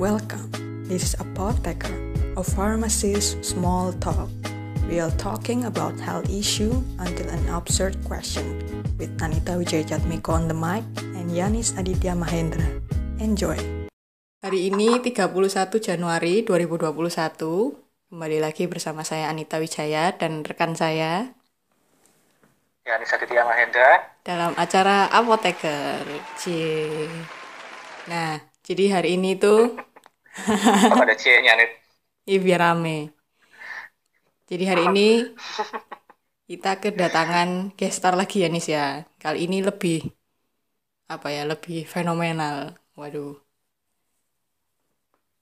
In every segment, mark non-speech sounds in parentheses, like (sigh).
Welcome. This is Apotheker, a pharmacist small talk. We are talking about health issue until an absurd question with Anita Wijayatmiko on the mic and Yanis Aditya Mahendra. Enjoy. Hari ini 31 Januari 2021. Kembali lagi bersama saya Anita Wijaya dan rekan saya Yanis Aditya Mahendra dalam acara Apoteker. Cie. Nah, jadi hari ini tuh Kok ada C-nya nih? (laughs) Iya biar rame. Jadi hari ini kita kedatangan gestar lagi ya Nis ya. Kali ini lebih apa ya lebih fenomenal. Waduh.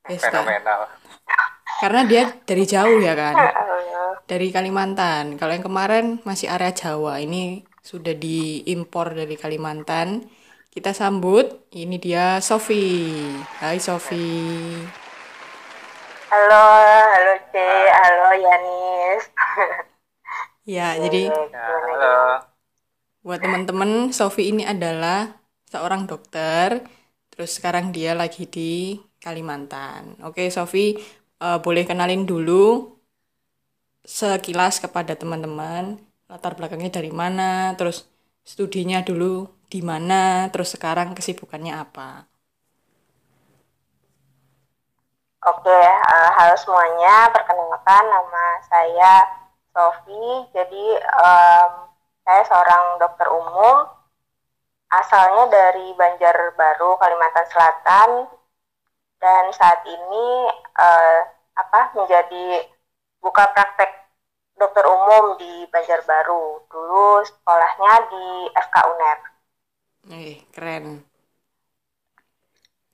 Gestar. Fenomenal. Karena dia dari jauh ya kan. Dari Kalimantan. Kalau yang kemarin masih area Jawa. Ini sudah diimpor dari Kalimantan. Kita sambut. Ini dia Sofi. Hai Sofi. Halo, halo C, halo Yanis. (laughs) Ya, jadi halo. buat teman-teman, Sofi ini adalah seorang dokter. Terus sekarang dia lagi di Kalimantan. Oke, Sofi, eh, boleh kenalin dulu sekilas kepada teman-teman latar belakangnya dari mana, terus studinya dulu di mana, terus sekarang kesibukannya apa. Oke, eh, halo semuanya. Perkenalkan nama saya Sofi. Jadi em, saya seorang dokter umum. Asalnya dari Banjarbaru, Kalimantan Selatan. Dan saat ini eh, apa menjadi buka praktek dokter umum di Banjarbaru. Dulu sekolahnya di FK UNER. Eh, keren.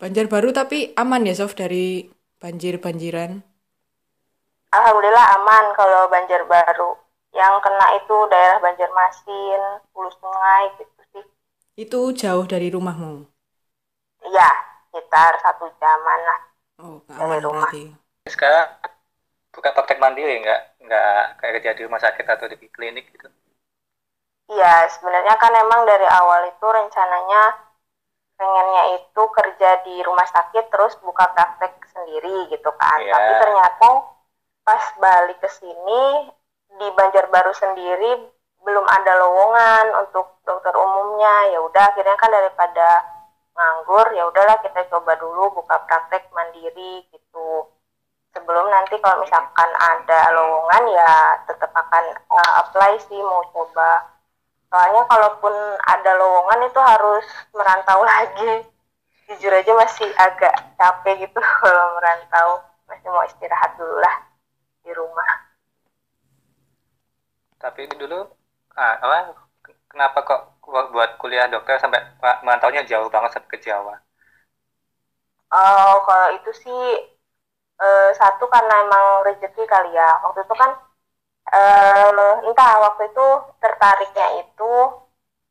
Banjarbaru tapi aman ya, Sof, dari banjir-banjiran? Alhamdulillah aman kalau Banjarbaru. Yang kena itu daerah Banjarmasin, Hulu Sungai gitu sih. Itu jauh dari rumahmu? Iya, sekitar satu jaman lah. Oh, Dari aman rumah. berarti. Sekarang buka praktek mandiri nggak? Nggak kayak kerja di rumah sakit atau di klinik gitu? Iya, sebenarnya kan emang dari awal itu rencananya pengennya itu kerja di rumah sakit terus buka praktek sendiri gitu kan. Iya. Tapi ternyata pas balik ke sini di Banjarbaru sendiri belum ada lowongan untuk dokter umumnya. Ya udah akhirnya kan daripada nganggur ya udahlah kita coba dulu buka praktek mandiri gitu. Sebelum nanti kalau misalkan ada lowongan ya tetap akan uh, apply sih mau coba soalnya kalaupun ada lowongan itu harus merantau (laughs) lagi jujur aja masih agak capek gitu (laughs) kalau merantau masih mau istirahat dulu lah di rumah Tapi dulu, ah, apa? Kenapa kok bu- buat kuliah dokter sampai pa- merantaunya jauh banget sampai ke Jawa? oh kalau itu sih eh, satu karena emang rezeki kali ya waktu itu kan eh, entah waktu itu tertariknya itu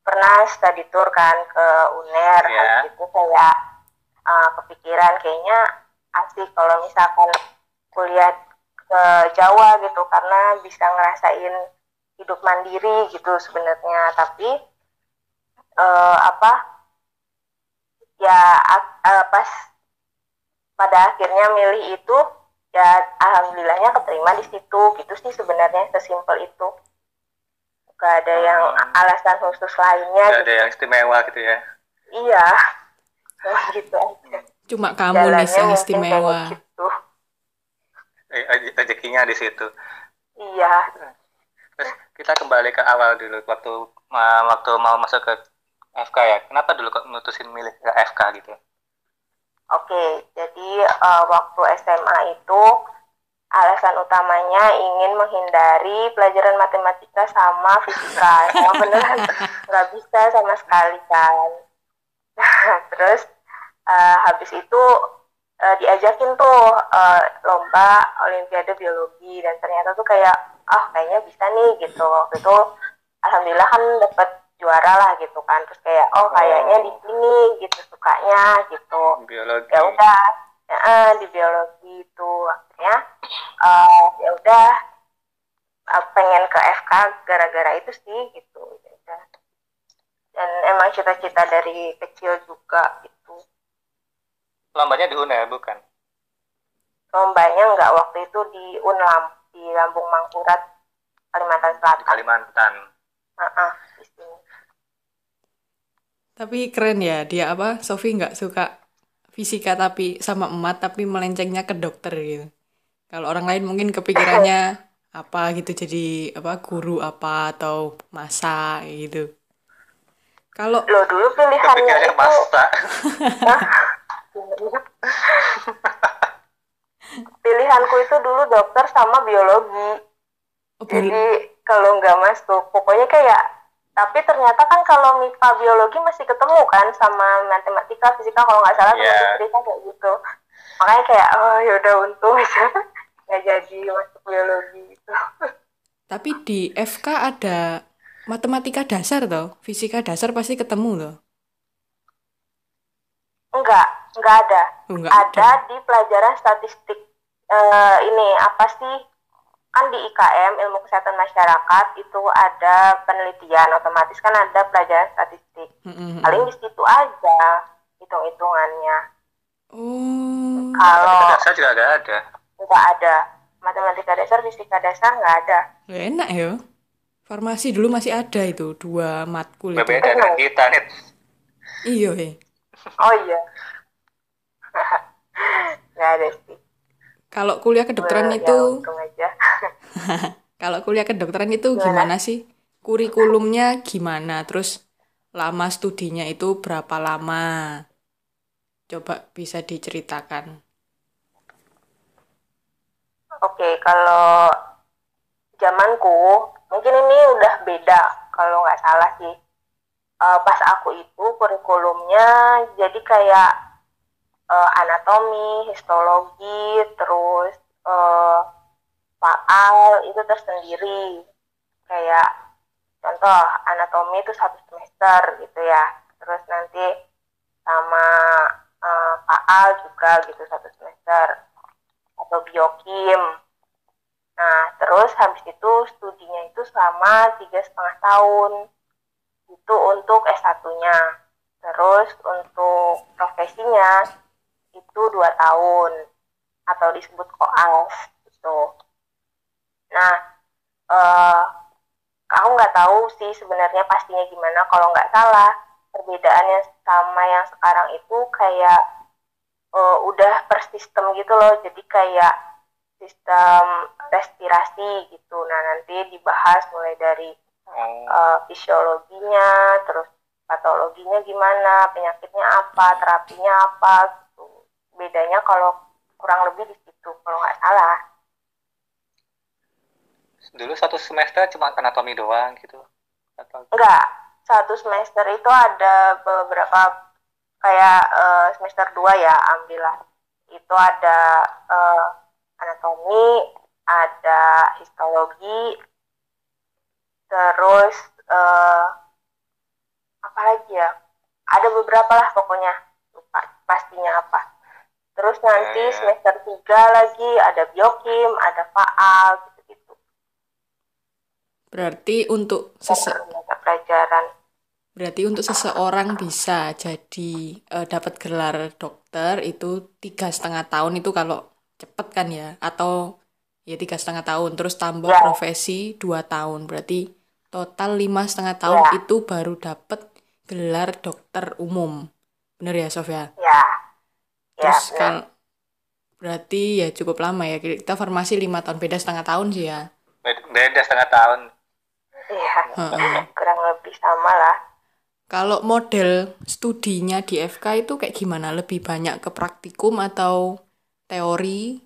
pernah study tour kan ke UNER Iya. habis itu kayak eh, kepikiran kayaknya asik kalau misalkan kuliah ke Jawa gitu karena bisa ngerasain hidup mandiri gitu sebenarnya tapi eh, apa ya eh, pas pada akhirnya milih itu ya alhamdulillahnya keterima di situ gitu sih sebenarnya sesimpel itu gak ada yang Hmm. alasan khusus lainnya ada gitu. yang istimewa gitu ya? iya Cuma gitu aja Cuma kamu nih yang istimewa. gitu Eh, Rezekinya di situ. iya Terus kita kembali ke awal dulu waktu waktu mau masuk ke FK ya. Kenapa dulu kok mutusin milih ke FK gitu? Oke, jadi eh, waktu SMA itu alasan utamanya ingin menghindari pelajaran matematika sama fisika. Yang (laughs) beneran nggak bisa sama sekali kan. Terus eh, habis itu eh, diajakin tuh eh, lomba Olimpiade Biologi dan ternyata tuh kayak ah kayaknya bisa nih gitu. Waktu itu alhamdulillah kan dapat juara lah gitu kan. Terus kayak oh kayaknya di sini gitu sukanya gitu. Biologi. ya udah. Ya, di biologi itu akhirnya eh, ya udah eh, pengen ke FK gara-gara itu sih gitu. Ya udah. dan emang cita-cita dari kecil juga gitu. Lombanya di UNER bukan? lombanya nggak waktu itu di Unlam di Lambung Mangkurat Kalimantan Selatan. Di Kalimantan. Uh -uh, di sini Tapi keren ya, dia apa? Sofi nggak suka fisika tapi sama emat tapi melencengnya ke dokter gitu. Kalau orang lain mungkin kepikirannya apa gitu jadi apa guru apa atau masa gitu. Kalau lo dulu pilihannya itu masa (laughs) pilihanku itu dulu dokter sama biologi oh, jadi kalau nggak masuk pokoknya kayak tapi ternyata kan kalau MIPA biologi masih ketemu kan sama matematika fisika kalau nggak salah yeah. cerita kayak gitu. Makanya kayak oh yaudah untung aja (laughs) nggak jadi masuk biologi. Gitu tapi di FK ada matematika dasar toh, fisika dasar pasti ketemu loh. enggak enggak ada. Oh, nggak ada. di pelajaran statistik Eh, ini apa sih kan di IKM ilmu kesehatan masyarakat itu ada penelitian otomatis kan ada pelajaran statistik. Mm-mm. paling di situ aja hitung hitungannya Oh, kalau dasar juga nggak ada. Nggak ada. Matematika dasar fisika dasar nggak ada. Ya enak ya. Farmasi dulu masih ada itu dua matkul itu. berbeda dengan kita nih Iya, he. oh iya. (laughs) Nggak ada sih Kalau kuliah kedokteran Ya, itu (laughs) Kalau kuliah kedokteran itu gimana sih? Kurikulumnya gimana? Terus lama studinya itu berapa lama? Coba bisa diceritakan. Oke, kalau zamanku mungkin ini udah beda kalau nggak salah sih. Eh, pas aku itu kurikulumnya jadi kayak eh, anatomi, histologi, terus eh, faal itu tersendiri. Kayak contoh anatomi itu satu semester gitu ya. Terus nanti sama eh, faal juga gitu satu semester atau biokim. Nah, terus habis itu studinya itu selama tiga setengah tahun. Itu untuk S1-nya. Terus untuk profesinya dua tahun atau disebut koas gitu. Nah, eh, aku nggak tahu sih sebenarnya pastinya gimana. Kalau nggak salah, perbedaannya sama yang sekarang itu kayak eh, udah per sistem gitu loh. Jadi kayak sistem respirasi gitu. Nah, nanti dibahas mulai dari eh, fisiologinya, terus patologinya gimana, penyakitnya apa, terapinya apa. Bedanya kalau kurang lebih di situ kalau nggak salah. dulu satu semester cuma anatomi doang gitu atau Enggak, satu semester itu ada beberapa kayak eh, semester 2 ya ambillah. Itu ada eh, anatomi, ada histologi, terus eh, apa lagi ya? Ada beberapa lah pokoknya lupa pastinya apa. Terus nanti Ya, ya. semester 3 lagi ada biokim, ada faal gitu-gitu. Berarti untuk sese Mata pelajaran. berarti untuk seseorang bisa jadi eh, dapat gelar dokter itu tiga setengah tahun itu kalau cepet kan ya? Atau ya tiga setengah tahun terus tambah Ya. profesi dua tahun berarti total lima setengah tahun Ya. itu baru dapat gelar dokter umum. Bener ya, Sofia? Ya. Ya, Terus benar. kalau berarti ya cukup lama ya. Kita farmasi lima tahun, beda setengah tahun sih ya. beda, setengah tahun Iya, Heeh. kurang lebih sama lah. Kalau model studinya di FK itu kayak gimana? Lebih banyak ke praktikum atau teori?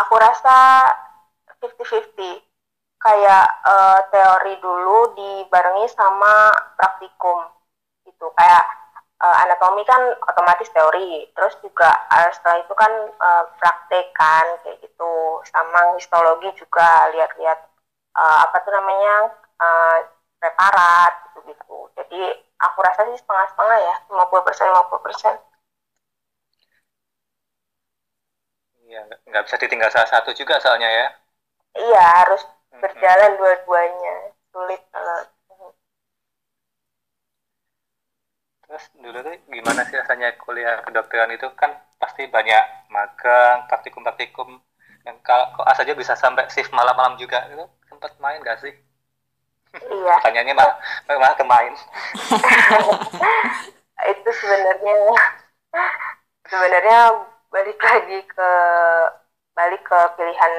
Aku rasa 50-50. Kayak eh, teori dulu dibarengi sama praktikum. Gitu. Kayak eh, anatomi kan otomatis teori. Terus juga eh, setelah itu kan eh, praktek kan kayak gitu. Sama histologi juga lihat-lihat eh, apa tuh namanya eh, preparat gitu-gitu. Jadi aku rasa sih setengah-setengah ya, 50% 50%. Iya, nggak- bisa ditinggal salah satu juga soalnya ya. Iya, harus berjalan dua-duanya. Sulit kalau terus dulu tuh gimana sih rasanya kuliah kedokteran itu? Kan pasti banyak magang praktikum-praktikum yang kok saja bisa sampai shift malam-malam juga itu sempat main gak sih? Iya. Pertanyaannya mah malah kemain. (laughs) Itu sebenarnya sebenarnya balik lagi ke balik ke pilihan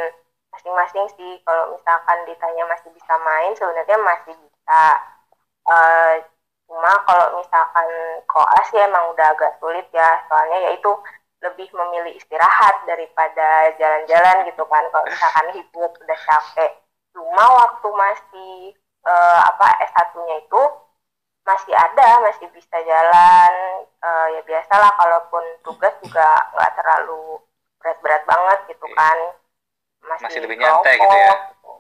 masing-masing sih. Kalau misalkan ditanya masih bisa main sebenarnya masih bisa. Uh, cuma kalau misalkan koas ya emang udah agak sulit ya. Soalnya yaitu lebih memilih istirahat daripada jalan-jalan gitu kan. Kalau misalkan hidup udah capek. Cuma waktu masih uh, apa S1-nya itu masih ada masih bisa jalan. Uh, ya biasalah kalaupun tugas juga nggak terlalu berat-berat banget gitu kan. Masih, masih lebih nyantai gitu ya?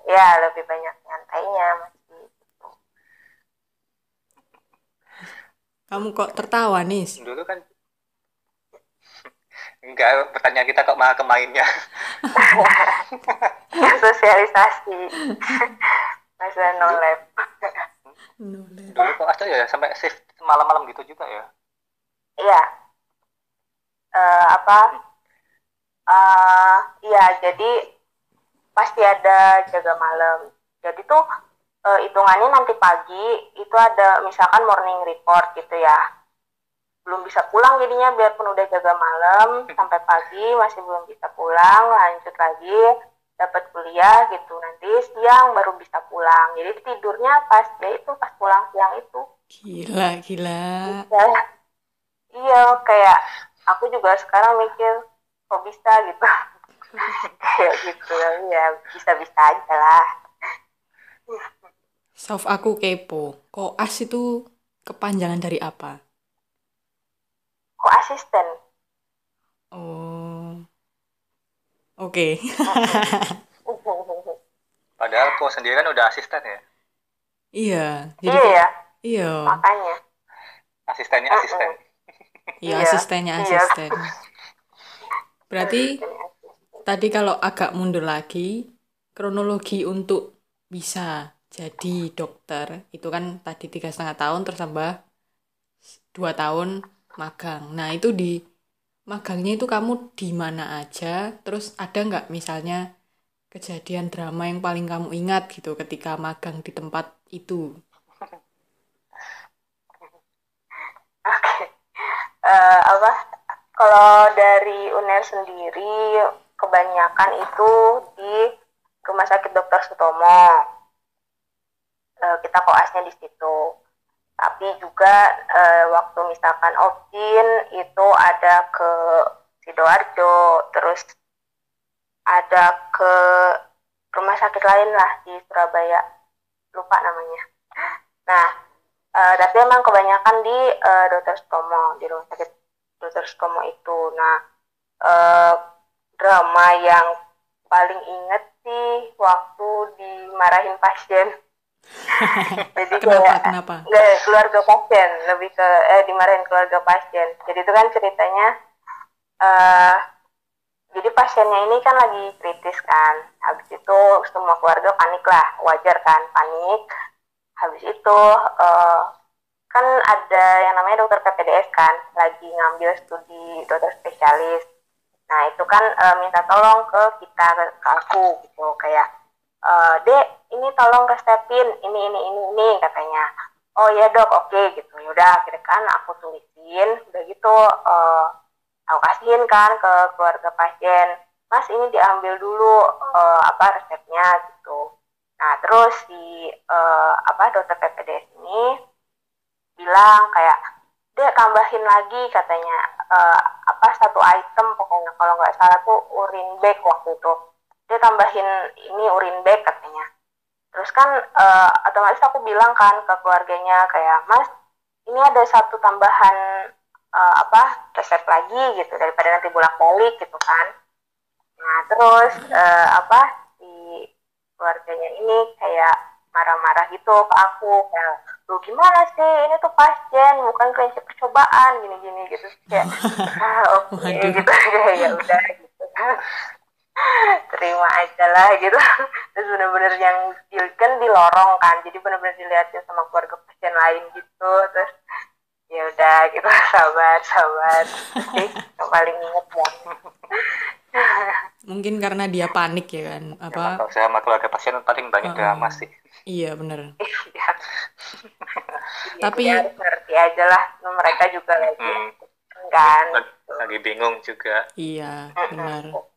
ya lebih banyak nyantainya masih kamu kok tertawa nih dulu kan (laughs) Enggak, pertanyaan kita kok malah ke mainnya. (laughs) Sosialisasi. (laughs) Masa no lab. Dulu kok ada ya sampai shift malam-malam gitu juga ya? Iya. Uh, apa? Uh, iya, jadi pasti ada jaga malam. Jadi tuh uh, hitungannya nanti pagi itu ada misalkan morning report gitu ya. Belum bisa pulang jadinya biarpun udah jaga malam sampai pagi masih belum bisa pulang lanjut lagi dapat kuliah gitu. Nanti siang baru bisa pulang. Jadi tidurnya pas ya itu pas pulang siang itu. Gila gila. Ya, iya kayak aku juga sekarang mikir kok bisa gitu. (laughs) Kayak gitu ya bisa bisa aja lah Sof aku kepo. Koas itu kepanjangan dari apa? Asisten? Oh. Oke. Okay. (laughs) padahal kok sendiri kan udah asisten ya? Iya. Jadi iya iya. Makanya. Asistennya asisten. Iya, iya. asistennya iya. asisten. Berarti tadi kalau agak mundur lagi kronologi untuk bisa jadi dokter itu kan tadi tiga setengah tahun terus tambah dua tahun magang. Nah, itu di magangnya itu kamu di mana aja? Terus ada nggak misalnya kejadian drama yang paling kamu ingat gitu ketika magang di tempat itu? Oke, uh, apa? Kalau dari UNER sendiri kebanyakan itu di Rumah Sakit Dr. Sutomo. Kita koasnya di situ. Tapi juga e, waktu misalkan opin itu ada ke sidoarjo terus ada ke rumah sakit lain lah di Surabaya. Lupa namanya. Nah e, tapi emang kebanyakan di e, dokter Stomo di rumah sakit dokter Stomo itu. Nah e, drama yang paling inget sih waktu dimarahin pasien jadi kenapa kayak, kenapa? nggak keluarga pasien lebih ke eh dimarahin keluarga pasien. Jadi itu kan ceritanya uh, jadi pasiennya ini kan lagi kritis kan. Habis itu semua keluarga panik lah wajar kan panik. Habis itu uh, kan ada yang namanya dokter PPDS kan lagi ngambil studi dokter spesialis. Nah itu kan uh, minta tolong ke kita ke aku gitu. Kayak uh, dek ini tolong resepin ini ini ini ini katanya. Oh ya dok oke okay, gitu yaudah akhirnya kan aku tulisin udah gitu uh, aku kasihin kan ke keluarga pasien mas ini diambil dulu uh, apa resepnya gitu. Nah terus si uh, apa dokter PPDS ini bilang kayak dia tambahin lagi katanya uh, apa satu item pokoknya kalau nggak salah tuh urin bag waktu itu. Dia tambahin ini urin bag katanya terus kan uh, otomatis aku bilang kan ke keluarganya kayak mas ini ada satu tambahan uh, apa resep lagi gitu daripada nanti bolak balik gitu kan. Nah terus uh, apa si keluarganya ini kayak marah-marah gitu ke aku kayak lu gimana sih? Ini tuh pasien bukan klinik percobaan gini-gini gitu. Kayak (laughs) ah, oke okay, gitu. (laughs) Ya udah gitu terima aja lah gitu. Terus bener-bener yang kan di lorong kan jadi bener-bener dilihatin sama keluarga pasien lain gitu. Terus ya udah gitu. (laughs) Sabar sabar. Sih yang paling inget ya. Mungkin karena dia panik ya kan apa? Ya, kalau saya sama keluarga pasien paling banyak uh, drama sih. Iya bener. Iya. Tapi ya, harus ngerti aja lah mereka juga lagi hmm. kan lagi, lagi bingung juga. Iya benar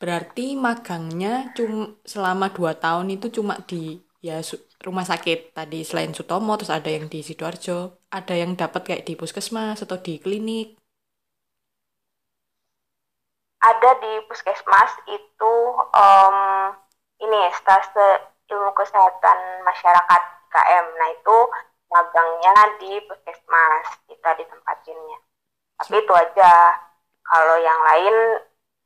berarti magangnya cuma selama dua tahun itu cuma di ya rumah sakit tadi selain Sutomo terus ada yang di sidoarjo ada yang dapat kayak di puskesmas atau di klinik? Ada di puskesmas itu um, ini stase ilmu kesehatan masyarakat KM nah itu magangnya di puskesmas kita ditempatinnya tapi itu aja. Kalau yang lain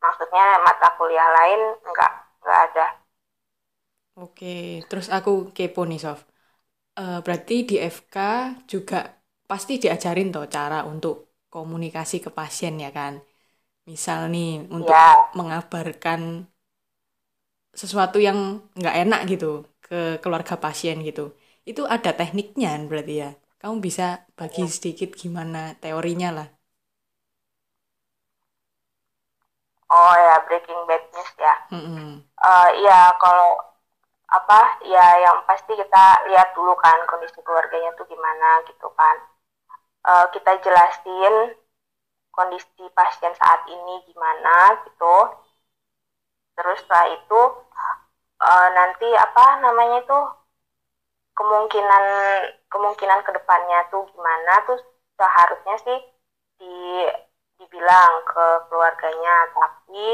maksudnya mata kuliah lain enggak enggak ada Oke, terus aku kepo nih Sof. Uh, berarti di FK juga pasti diajarin toh cara untuk komunikasi ke pasien ya kan? Misal nih untuk ya. mengabarkan sesuatu yang nggak enak gitu ke keluarga pasien gitu. Itu ada tekniknya berarti ya. Kamu bisa bagi ya. sedikit gimana teorinya lah. Oh ya, breaking bad news ya. Mm -hmm. uh, ya kalau apa ya yang pasti kita lihat dulu kan kondisi keluarganya tuh gimana gitu kan uh, kita jelasin kondisi pasien saat ini gimana gitu terus setelah itu uh, nanti apa namanya itu kemungkinan kemungkinan ke depannya tuh gimana tuh seharusnya sih di dibilang ke keluarganya tapi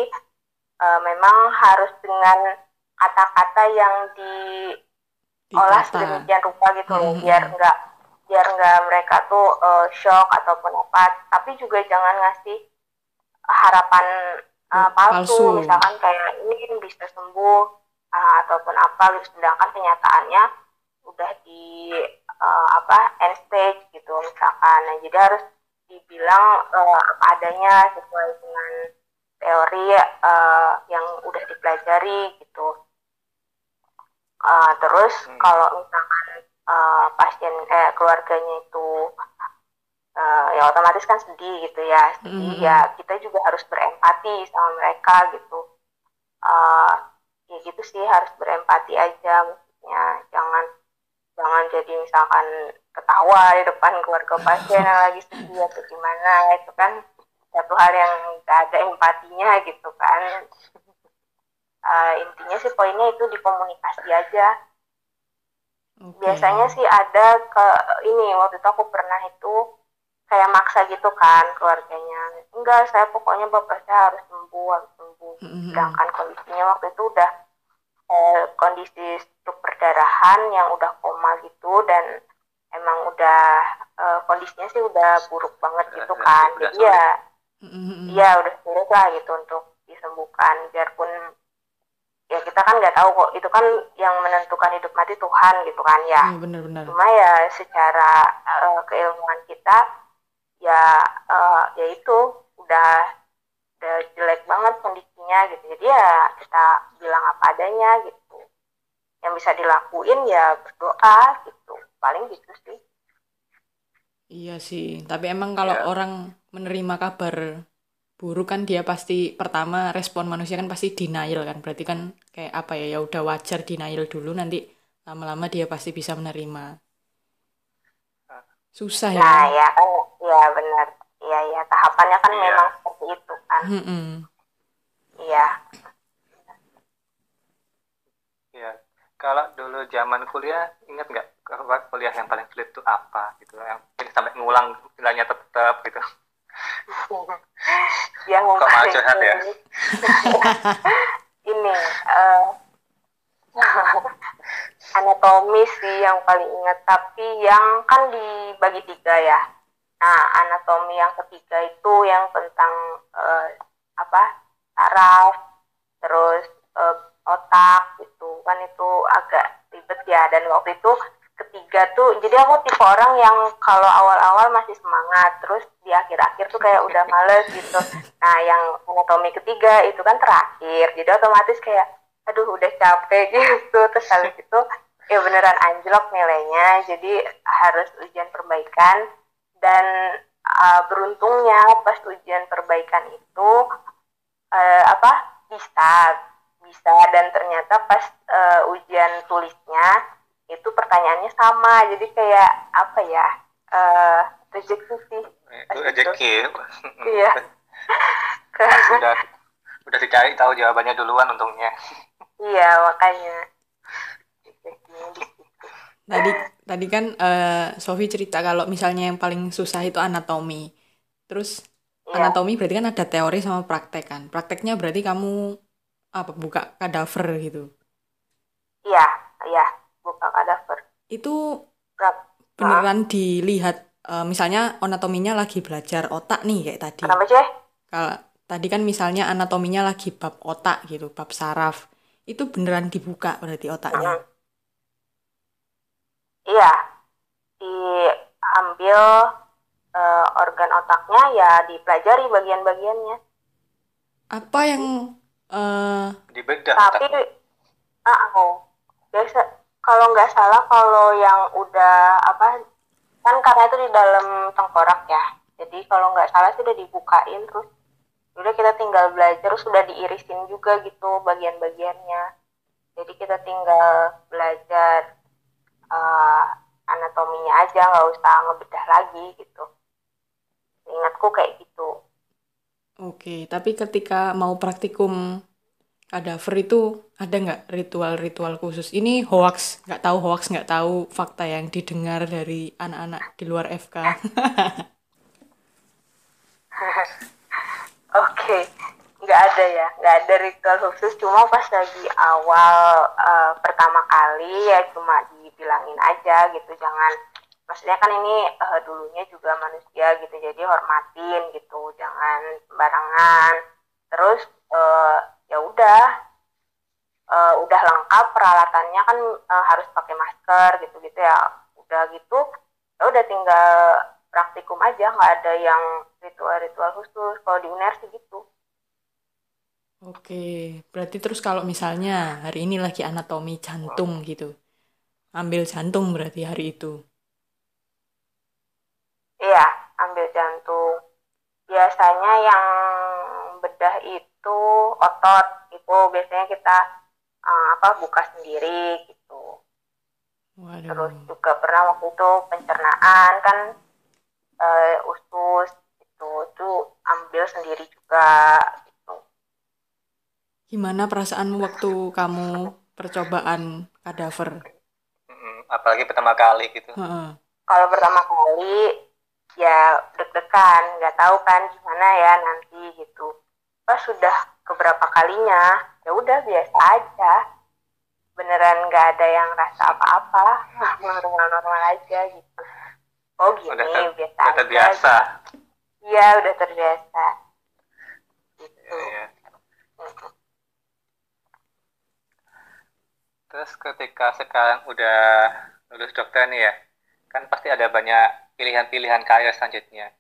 uh, memang harus dengan kata-kata yang diolah sedemikian rupa gitu loh hmm. biar enggak biar enggak mereka tuh uh, shock ataupun apa. Tapi juga jangan ngasih harapan uh, palsu. palsu. Misalkan kayak ini bisa sembuh uh, ataupun apa gitu. Sedangkan kenyataannya udah di uh, apa end stage gitu misalkan. Nah jadi harus dibilang uh, apa adanya sesuai dengan teori uh, yang udah dipelajari gitu Uh, terus hmm. kalau misalkan uh, pasien eh keluarganya itu uh, ya otomatis kan sedih gitu ya sedih hmm. ya kita juga harus berempati sama mereka gitu uh, ya gitu sih harus berempati aja maksudnya jangan jangan jadi misalkan ketawa di depan keluarga pasien yang lagi sedih atau gimana itu kan satu hal yang gak ada empatinya gitu kan. Uh, intinya sih poinnya itu di komunikasi aja. Okay. biasanya sih ada ke ini waktu itu aku pernah itu kayak maksa gitu kan keluarganya. Enggak saya pokoknya bapak saya harus sembuh harus sembuh. Sedangkan kondisinya waktu itu udah eh, kondisi struk perdarahan yang udah koma gitu dan emang udah eh, kondisinya sih udah buruk banget gitu kan. jadi ya iya udah sulit lah gitu untuk disembuhkan. Biarpun ya kita kan nggak tahu kok itu kan yang menentukan hidup mati Tuhan gitu kan ya. Hmm, bener, bener. cuma ya secara uh, keilmuan kita ya uh, ya itu udah udah jelek banget kondisinya gitu. Jadi ya kita bilang apa adanya gitu. Yang bisa dilakuin ya berdoa gitu paling gitu sih. Iya sih tapi emang kalau ya. orang menerima kabar buruk kan dia pasti pertama respon manusia kan pasti denial kan berarti kan kayak apa ya ya udah wajar denial dulu nanti lama-lama dia pasti bisa menerima. Susah ya. Nah ya kan ya benar. Iya ya tahapannya kan ya. memang seperti itu kan. Iya. Ya kalau dulu zaman kuliah ingat nggak kuliah yang paling sulit itu apa gitu yang sampai ngulang nilainya tetap gitu. Yang Kok malah curhat ya? (laughs) ini uh, (laughs) anatomi sih yang paling ingat tapi yang kan dibagi tiga ya. Nah anatomi yang ketiga itu yang tentang uh, apa saraf terus uh, otak gitu. Kan itu agak ribet ya dan waktu itu ketiga tuh jadi aku tipe orang yang kalau awal-awal masih semangat terus di akhir-akhir tuh kayak udah males gitu. Nah yang anatomi ketiga itu kan terakhir jadi otomatis kayak aduh udah capek (laughs) gitu. Terus habis itu ya beneran anjlok nilainya jadi harus ujian perbaikan. Dan uh, beruntungnya pas ujian perbaikan itu uh, apa bisa bisa. Dan ternyata pas uh, ujian tulisnya itu pertanyaannya sama jadi kayak apa ya uh, rezeki sih. Itu rezeki (laughs) iya. (laughs) Udah udah dicari tahu jawabannya duluan untungnya. Iya makanya. Tadi tadi kan uh, Sofi cerita kalau misalnya yang paling susah itu anatomi. Terus ya. anatomi berarti kan ada teori sama praktek kan? Prakteknya berarti kamu apa buka kadaver gitu? Iya iya buka kadaver itu beneran dilihat uh, misalnya anatominya lagi belajar otak nih kayak tadi. Kenapa sih? Kalau tadi kan misalnya anatominya lagi bab otak gitu bab saraf. Itu beneran dibuka berarti otaknya? Hmm. Iya, diambil uh, organ otaknya ya dipelajari bagian-bagiannya. Apa yang uh... dibedah? Tapi, ah, oh, biasa kalau nggak salah kalau yang udah apa kan karena itu di dalam tengkorak ya. Jadi kalau nggak salah sudah dibukain terus udah kita tinggal belajar sudah diirisin juga gitu bagian-bagiannya. Jadi kita tinggal belajar uh, anatominya aja nggak usah ngebedah lagi gitu ingatku kayak gitu oke tapi ketika mau praktikum kadaver itu ada nggak ritual-ritual khusus? Ini hoax nggak tahu hoax nggak tahu fakta yang didengar dari anak-anak di luar FK (laughs) oke nggak ada ya nggak ada ritual khusus. Cuma pas lagi awal uh, pertama kali ya cuma dibilangin aja gitu. Jangan maksudnya kan ini uh, dulunya juga manusia gitu jadi hormatin gitu. Jangan sembarangan. Terus uh, ya udah uh, udah lengkap peralatannya kan uh, harus pakai masker gitu gitu ya udah gitu ya udah tinggal praktikum aja nggak ada yang ritual-ritual khusus kalau di UNER sih gitu Oke, berarti terus kalau misalnya hari ini lagi anatomi jantung gitu, ambil jantung berarti hari itu. Iya, ambil jantung. Biasanya yang bedah itu otot, itu biasanya kita uh, apa buka sendiri gitu. Waduh. Terus juga pernah waktu itu pencernaan kan uh, usus itu itu ambil sendiri juga Gimana perasaanmu waktu kamu percobaan kadaver? apalagi pertama kali gitu. Kalau pertama kali ya deg-degan, nggak tahu kan gimana ya nanti gitu. Pas sudah keberapa kalinya, ya udah biasa aja. Beneran nggak ada yang rasa apa-apa, normal-normal aja gitu. Oh gini, udah ter- biasa udah terbiasa. Iya, udah terbiasa. Gitu. Ya, ya. Terus ketika sekarang udah lulus dokter nih ya, kan pasti ada banyak pilihan-pilihan karir selanjutnya.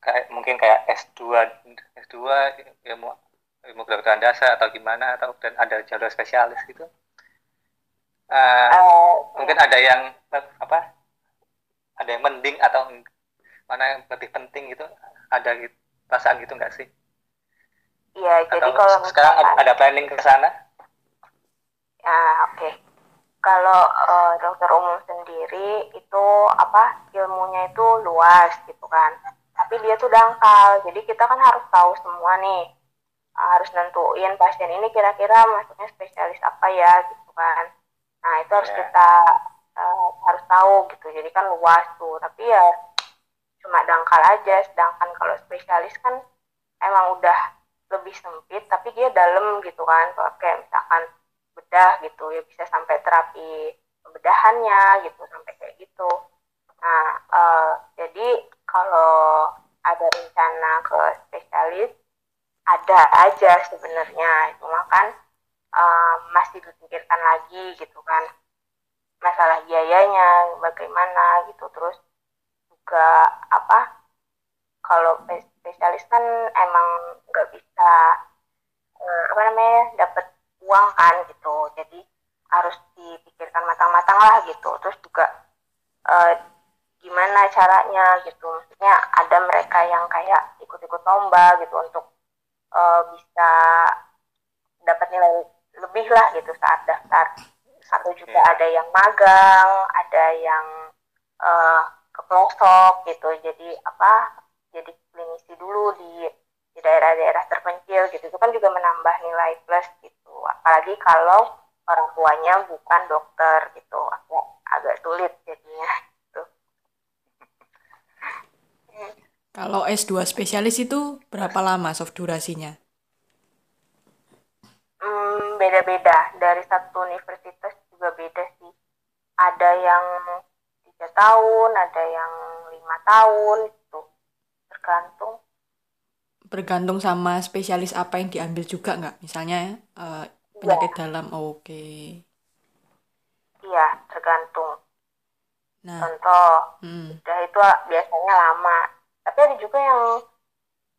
Kayak, mungkin kayak S2, S2 ilmu ilmu kedokteran dasar atau gimana atau dan ada jalur spesialis gitu. Uh, uh, mungkin ada yang apa? Ada yang mending atau mana yang lebih penting gitu? Ada gitu, perasaan gitu nggak sih? Iya, jadi kalau sekarang ada planning ke sana? Ya, oke. Okay. Kalau uh, dokter umum sendiri itu apa ilmunya itu luas gitu kan. Tapi dia tuh dangkal. Jadi kita kan harus tahu semua nih. Uh, harus nentuin pasien ini kira-kira masuknya spesialis apa ya gitu kan. Nah, itu harus yeah. kita uh, harus tahu gitu. Jadi kan luas tuh. Tapi ya cuma dangkal aja. Sedangkan kalau spesialis kan emang udah lebih sempit tapi dia dalam gitu kan. Kayak misalkan bedah gitu ya bisa sampai terapi pembedahannya gitu sampai kayak gitu nah uh, jadi kalau ada rencana ke spesialis ada aja sebenarnya. Cuma kan uh, masih dipikirkan lagi gitu kan. Masalah biayanya bagaimana gitu. Terus juga apa kalau spesialis kan emang nggak bisa uh, apa namanya dapat uang kan gitu. Jadi harus dipikirkan matang-matang lah gitu. Terus juga uh, gimana caranya gitu. Maksudnya ada mereka yang kayak ikut-ikut lomba gitu untuk uh, bisa dapat nilai lebih lah gitu saat daftar. Atau juga yeah. ada yang magang ada yang uh, ke pelosok gitu. Jadi apa jadi klinisi dulu di di daerah-daerah terpencil gitu. Itu kan juga menambah nilai plus gitu. Apalagi kalau orang tuanya bukan dokter gitu. Agak agak sulit. jadinya Kalau S2 spesialis itu berapa lama soft durasinya? Hmm, beda-beda. Dari satu universitas juga beda sih. Ada yang tiga tahun, ada yang lima tahun, itu tergantung. Bergantung sama spesialis apa yang diambil juga nggak? Misalnya uh, penyakit ya. dalam, oh, oke. Okay. Iya, tergantung. Nah. Contoh, hmm. udah itu biasanya lama tapi ada juga yang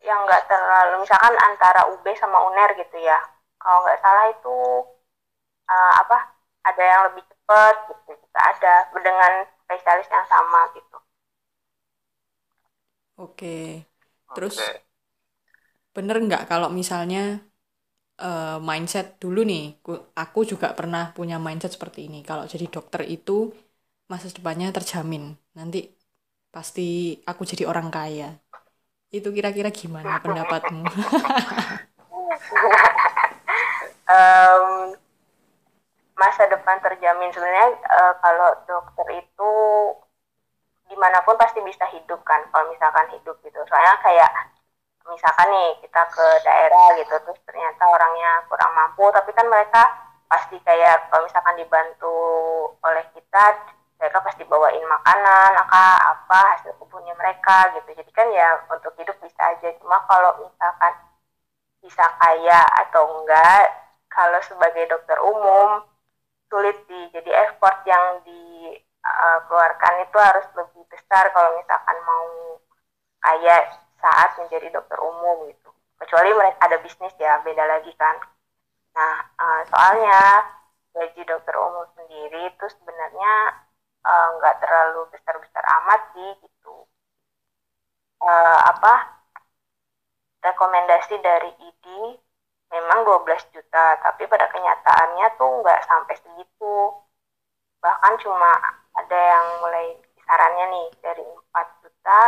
yang nggak terlalu misalkan antara UB sama UNER gitu ya. Kalau nggak salah itu uh, apa ada yang lebih cepat gitu juga ada dengan spesialis yang sama gitu. Oke. Terus okay. bener nggak kalau misalnya uh, mindset dulu nih aku juga pernah punya mindset seperti ini. Kalau jadi dokter itu masa depannya terjamin. Nanti pasti aku jadi orang kaya. Itu kira-kira gimana pendapatmu? um, masa depan terjamin sebenarnya uh, kalau dokter itu di mana pun pasti bisa hidup kan kalau misalkan hidup gitu soalnya kayak misalkan nih kita ke daerah gitu terus ternyata orangnya kurang mampu tapi kan mereka pasti kayak kalau misalkan dibantu oleh kita mereka pasti bawain makanan apa apa hasil kebunnya mereka? Gitu. Jadi kan ya untuk hidup bisa aja. Cuma kalau misalkan bisa kaya atau enggak kalau sebagai dokter umum sulit sih. Jadi effort yang dikeluarkan uh, itu harus lebih besar kalau misalkan mau kaya saat menjadi dokter umum gitu. Kecuali mereka ada bisnis ya beda lagi kan. Nah uh, soalnya gaji dokter umum sendiri itu sebenarnya Eh, nggak uh, terlalu besar-besar amat sih gitu. Uh, apa rekomendasi dari ID memang 12 juta tapi pada kenyataannya tuh nggak sampai segitu. Bahkan cuma ada yang mulai kisarannya nih dari 4 juta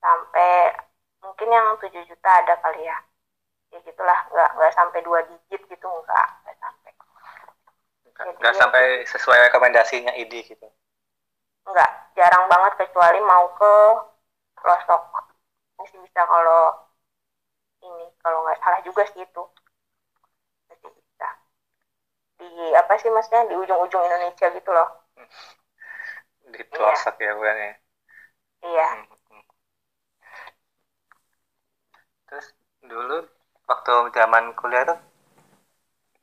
sampai mungkin yang 7 juta ada kali ya. Ya gitulah nggak nggak sampai dua digit gitu nggak nggak sampai nggak sampai sesuai rekomendasinya ID gitu. Nggak jarang banget kecuali mau ke pelosok masih bisa kalau ini kalau nggak salah juga sih itu. Masih bisa. Di apa sih maksudnya di ujung-ujung Indonesia gitu loh. Di pelosok iya. ya bukan ya? Iya. Hmm, hmm. terus dulu waktu zaman kuliah tuh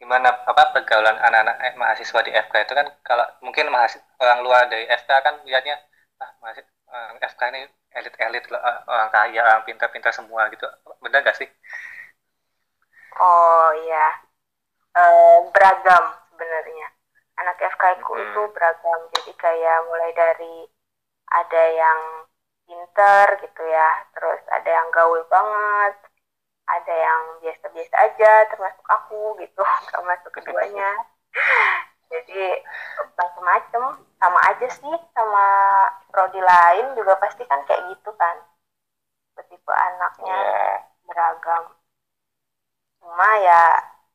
gimana? Apa pergaulan anak-anak eh, mahasiswa di FK itu kan kalau mungkin mahasiswa orang luar dari FK kan lihatnya ah mahasiswa eh, FK ini elit-elit eh, orang kaya orang pintar-pintar semua gitu. Benar gak sih? Oh iya. E, beragam sebenarnya. Anak FK hmm. itu beragam. Jadi kayak mulai dari ada yang pinter gitu ya terus ada yang gaul banget ada yang biasa-biasa aja termasuk aku gitu. (laughs) Termasuk keduanya. Jadi macam-macam sama aja sih sama prodi lain juga pasti kan kayak gitu kan. Tipe anaknya yeah. beragam. Cuma ya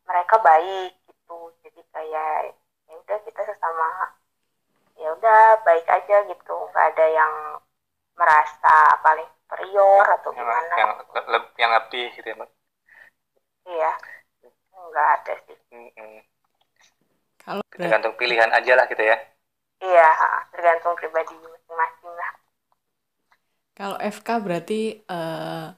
mereka baik gitu. Jadi kayak ya udah kita sesama. Ya udah baik aja gitu. Nggak ada yang merasa paling superior atau gimana? yang, yang, yang lebih gitu ya mbak? Iya. Enggak ada sih. Mm -hmm. kalau tergantung pilihan aja lah gitu ya. Iya tergantung pribadi masing-masing lah. Kalau FK berarti uh,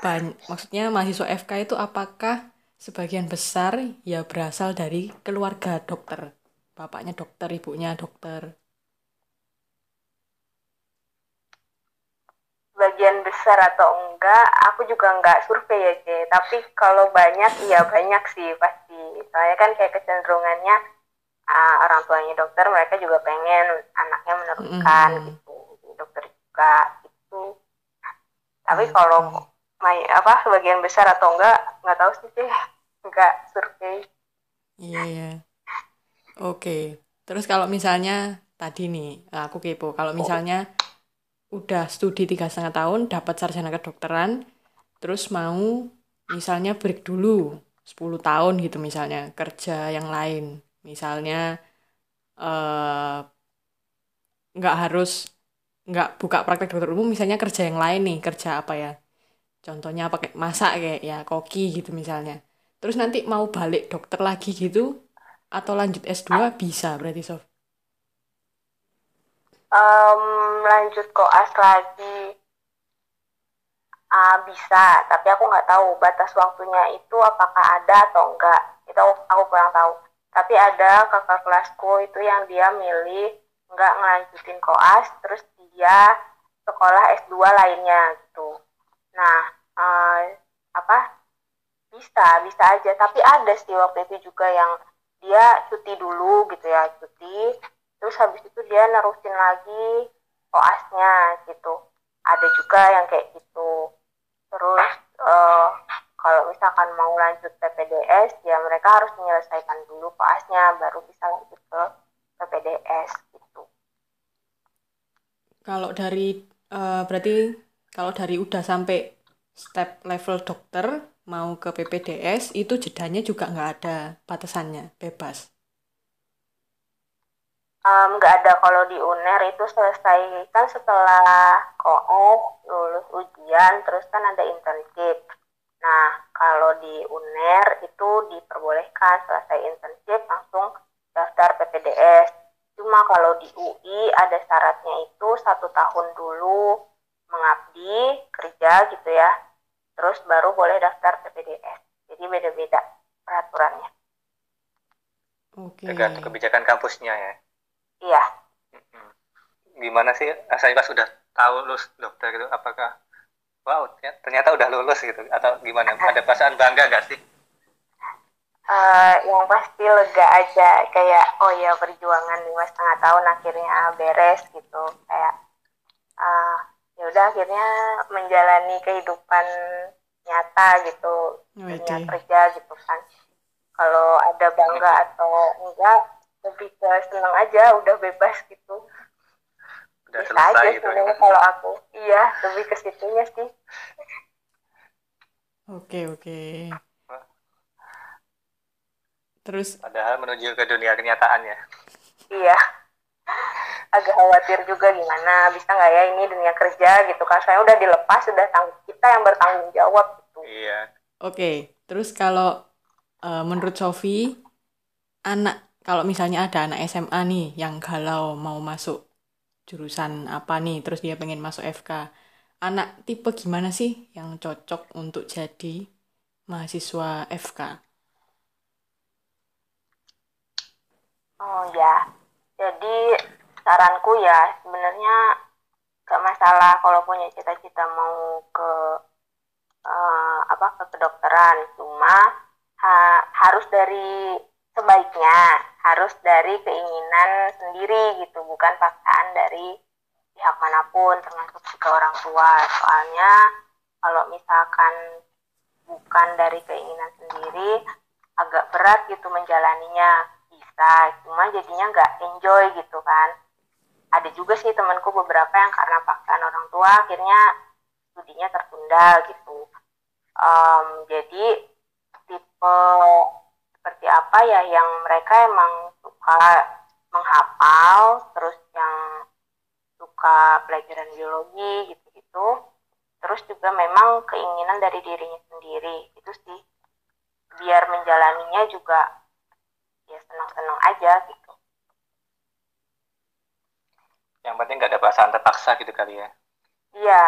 ban maksudnya mahasiswa FK itu apakah sebagian besar ya berasal dari keluarga dokter? Bapaknya dokter ibunya dokter sebagian besar atau enggak aku juga enggak survei ya C tapi kalau banyak iya banyak sih pasti soalnya kan kayak kecenderungannya uh, orang tuanya dokter mereka juga pengen anaknya meneruskan mm -hmm. gitu enggak itu tapi Hmm, kalau may apa sebagian besar atau enggak nggak tahu sih sih enggak survei Iya, iya. Oke. Terus kalau misalnya tadi nih, aku kepo. Kalau misalnya udah studi tiga setengah tahun, dapat sarjana kedokteran, terus mau misalnya break dulu 10 tahun gitu misalnya, kerja yang lain. Misalnya eh, nggak harus nggak buka praktek dokter umum, misalnya kerja yang lain nih, kerja apa ya? Contohnya pakai masak kayak ya koki gitu misalnya. Terus nanti mau balik dokter lagi gitu atau lanjut S2 bisa berarti Sof. Em, lanjut koas lagi. Ah, bisa tapi aku nggak tahu batas waktunya itu apakah ada atau enggak. Itu aku, aku kurang tahu. Tapi ada kakak kelasku itu yang dia milih nggak ngelanjutin koas terus dia sekolah S2 lainnya gitu. Nah eh, apa? Bisa bisa aja. Tapi ada sih waktu itu juga yang dia cuti dulu gitu ya cuti terus habis itu dia nerusin lagi koasnya gitu. Ada juga yang kayak gitu. Terus eh, kalau misalkan mau lanjut PPDS ya mereka harus menyelesaikan dulu koasnya baru bisa lanjut ke PPDS gitu. Kalau dari eh, berarti kalau dari udah sampai step level dokter mau ke PPDS itu jedanya juga nggak ada batasannya, bebas. Nggak ada kalau di UNER itu selesai kan setelah koas lulus ujian terus kan ada internship. Nah kalau di UNER itu diperbolehkan selesai internship langsung daftar PPDS cuma kalau di UI ada syaratnya itu satu tahun dulu mengabdi kerja gitu ya terus baru boleh daftar PPDS jadi beda-beda peraturannya. Oke. tergantung kebijakan kampusnya ya iya. Gimana sih? Rasanya pas udah tahu lulus dokter gitu apakah wow ternyata- ternyata udah lulus gitu? Atau gimana? Ada (laughs) perasaan bangga gak sih? Eh, yang pasti lega aja. Kayak oh ya perjuangan lima setengah tahun akhirnya beres gitu. Kayak ah ya udah akhirnya menjalani kehidupan nyata gitu. Dunia kerja gitu kan. Kalau ada bangga atau enggak lebih ke senang aja udah bebas gitu udah bisa aja selesai gitu sebenarnya kalau aku iya lebih ke situnya sih Oke, oke. Terus padahal menuju ke dunia kenyataan ya Iya. Agak khawatir juga gimana bisa nggak ya ini dunia kerja gitu kan. Saya udah dilepas, sudah tanggung kita yang bertanggung jawab gitu. iya Oke, terus kalau eh, menurut Sofi, anak kalau misalnya ada anak SMA nih yang galau mau masuk jurusan apa nih, terus dia pengen masuk FK, anak tipe gimana sih yang cocok untuk jadi mahasiswa FK? Oh ya. Jadi saranku ya sebenarnya gak masalah kalau punya cita-cita mau ke eh, apa ke kedokteran, cuma ha- harus dari sebaiknya harus dari keinginan sendiri gitu, bukan paksaan dari pihak mana pun termasuk juga orang tua. Soalnya kalau misalkan bukan dari keinginan sendiri agak berat gitu menjalaninya. Bisa cuma jadinya nggak enjoy gitu kan. Ada juga sih temanku beberapa yang karena paksaan orang tua akhirnya studinya tertunda gitu. Em, jadi tipe seperti apa ya yang mereka emang suka menghafal terus yang suka pelajaran biologi gitu-gitu. Terus juga memang keinginan dari dirinya sendiri itu sih. Biar menjalaninya juga ya senang-senang aja gitu. Yang penting nggak ada perasaan terpaksa gitu kali ya? Iya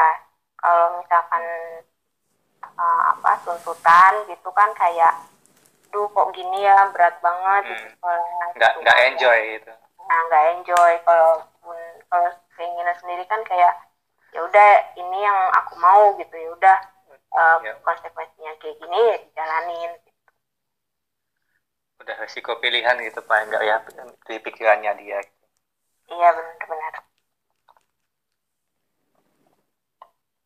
kalau misalkan uh, apa tuntutan gitu kan kayak duh kok gini ya berat banget gitu Hmm. sekolah nggak gitu nggak kan. enjoy gitu nah nggak enjoy kalau kalau keinginan sendiri kan kayak ya udah ini yang aku mau gitu ya udah uh, Ya. konsekuensinya kayak gini ya dijalanin udah resiko pilihan gitu paling nggak ya di pikirannya dia iya benar-benar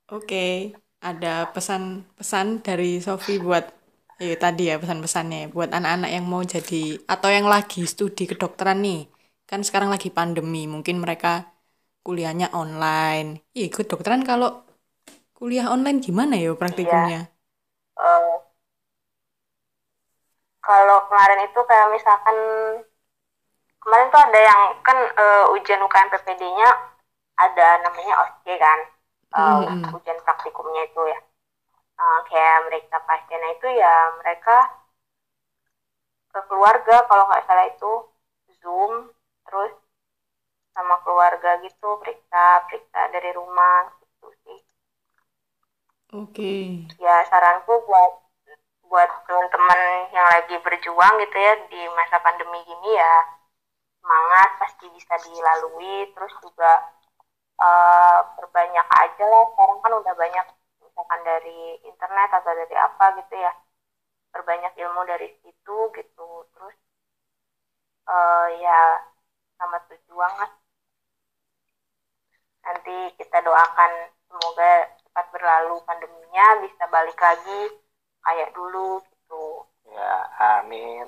Oke, ada pesan-pesan dari Sofi buat ya tadi ya pesan-pesannya buat anak-anak yang mau jadi atau yang lagi studi kedokteran nih. Kan sekarang lagi pandemi, mungkin mereka kuliahnya online. Iya, kedokteran kalau kuliah online gimana ya praktikumnya? Eh, kalau kemarin itu kayak misalkan kemarin tuh ada yang kan eh, ujian UKM PPD-nya ada namanya OSCE kan eh, Hmm, ujian praktikumnya itu ya Eh, kayak mereka pasiennya itu ya mereka ke keluarga kalau nggak salah itu. Zoom terus sama keluarga gitu periksa periksa dari rumah gitu sih. Oke. ya saranku buat buat teman-teman yang lagi berjuang gitu ya di masa pandemi gini ya semangat pasti bisa dilalui. Terus juga eh, perbanyak aja lah. Sekarang kan udah banyak misalkan dari internet atau dari apa gitu ya perbanyak ilmu dari situ gitu terus eh, ya selamat berjuang lah nanti kita doakan semoga cepat berlalu pandeminya bisa balik lagi kayak dulu gitu Ya, amin.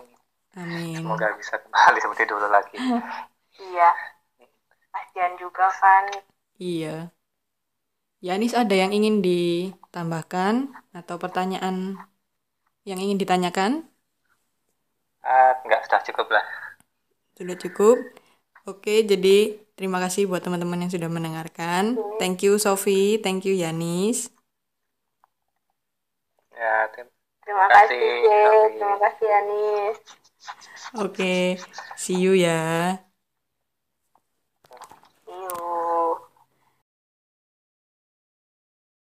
Amin. Semoga bisa kembali seperti dulu lagi. (laughs) iya kasihan juga kan Iya. Yanis ada yang ingin ditambahkan atau pertanyaan yang ingin ditanyakan? Ah, enggak, sudah cukup lah. Sudah cukup? Oke, jadi terima kasih buat teman-teman yang sudah mendengarkan. Thank you Sofi, thank you Yanis. Ya, terima Terima kasih kasih, terima kasih Anis Oke, see you ya. See you.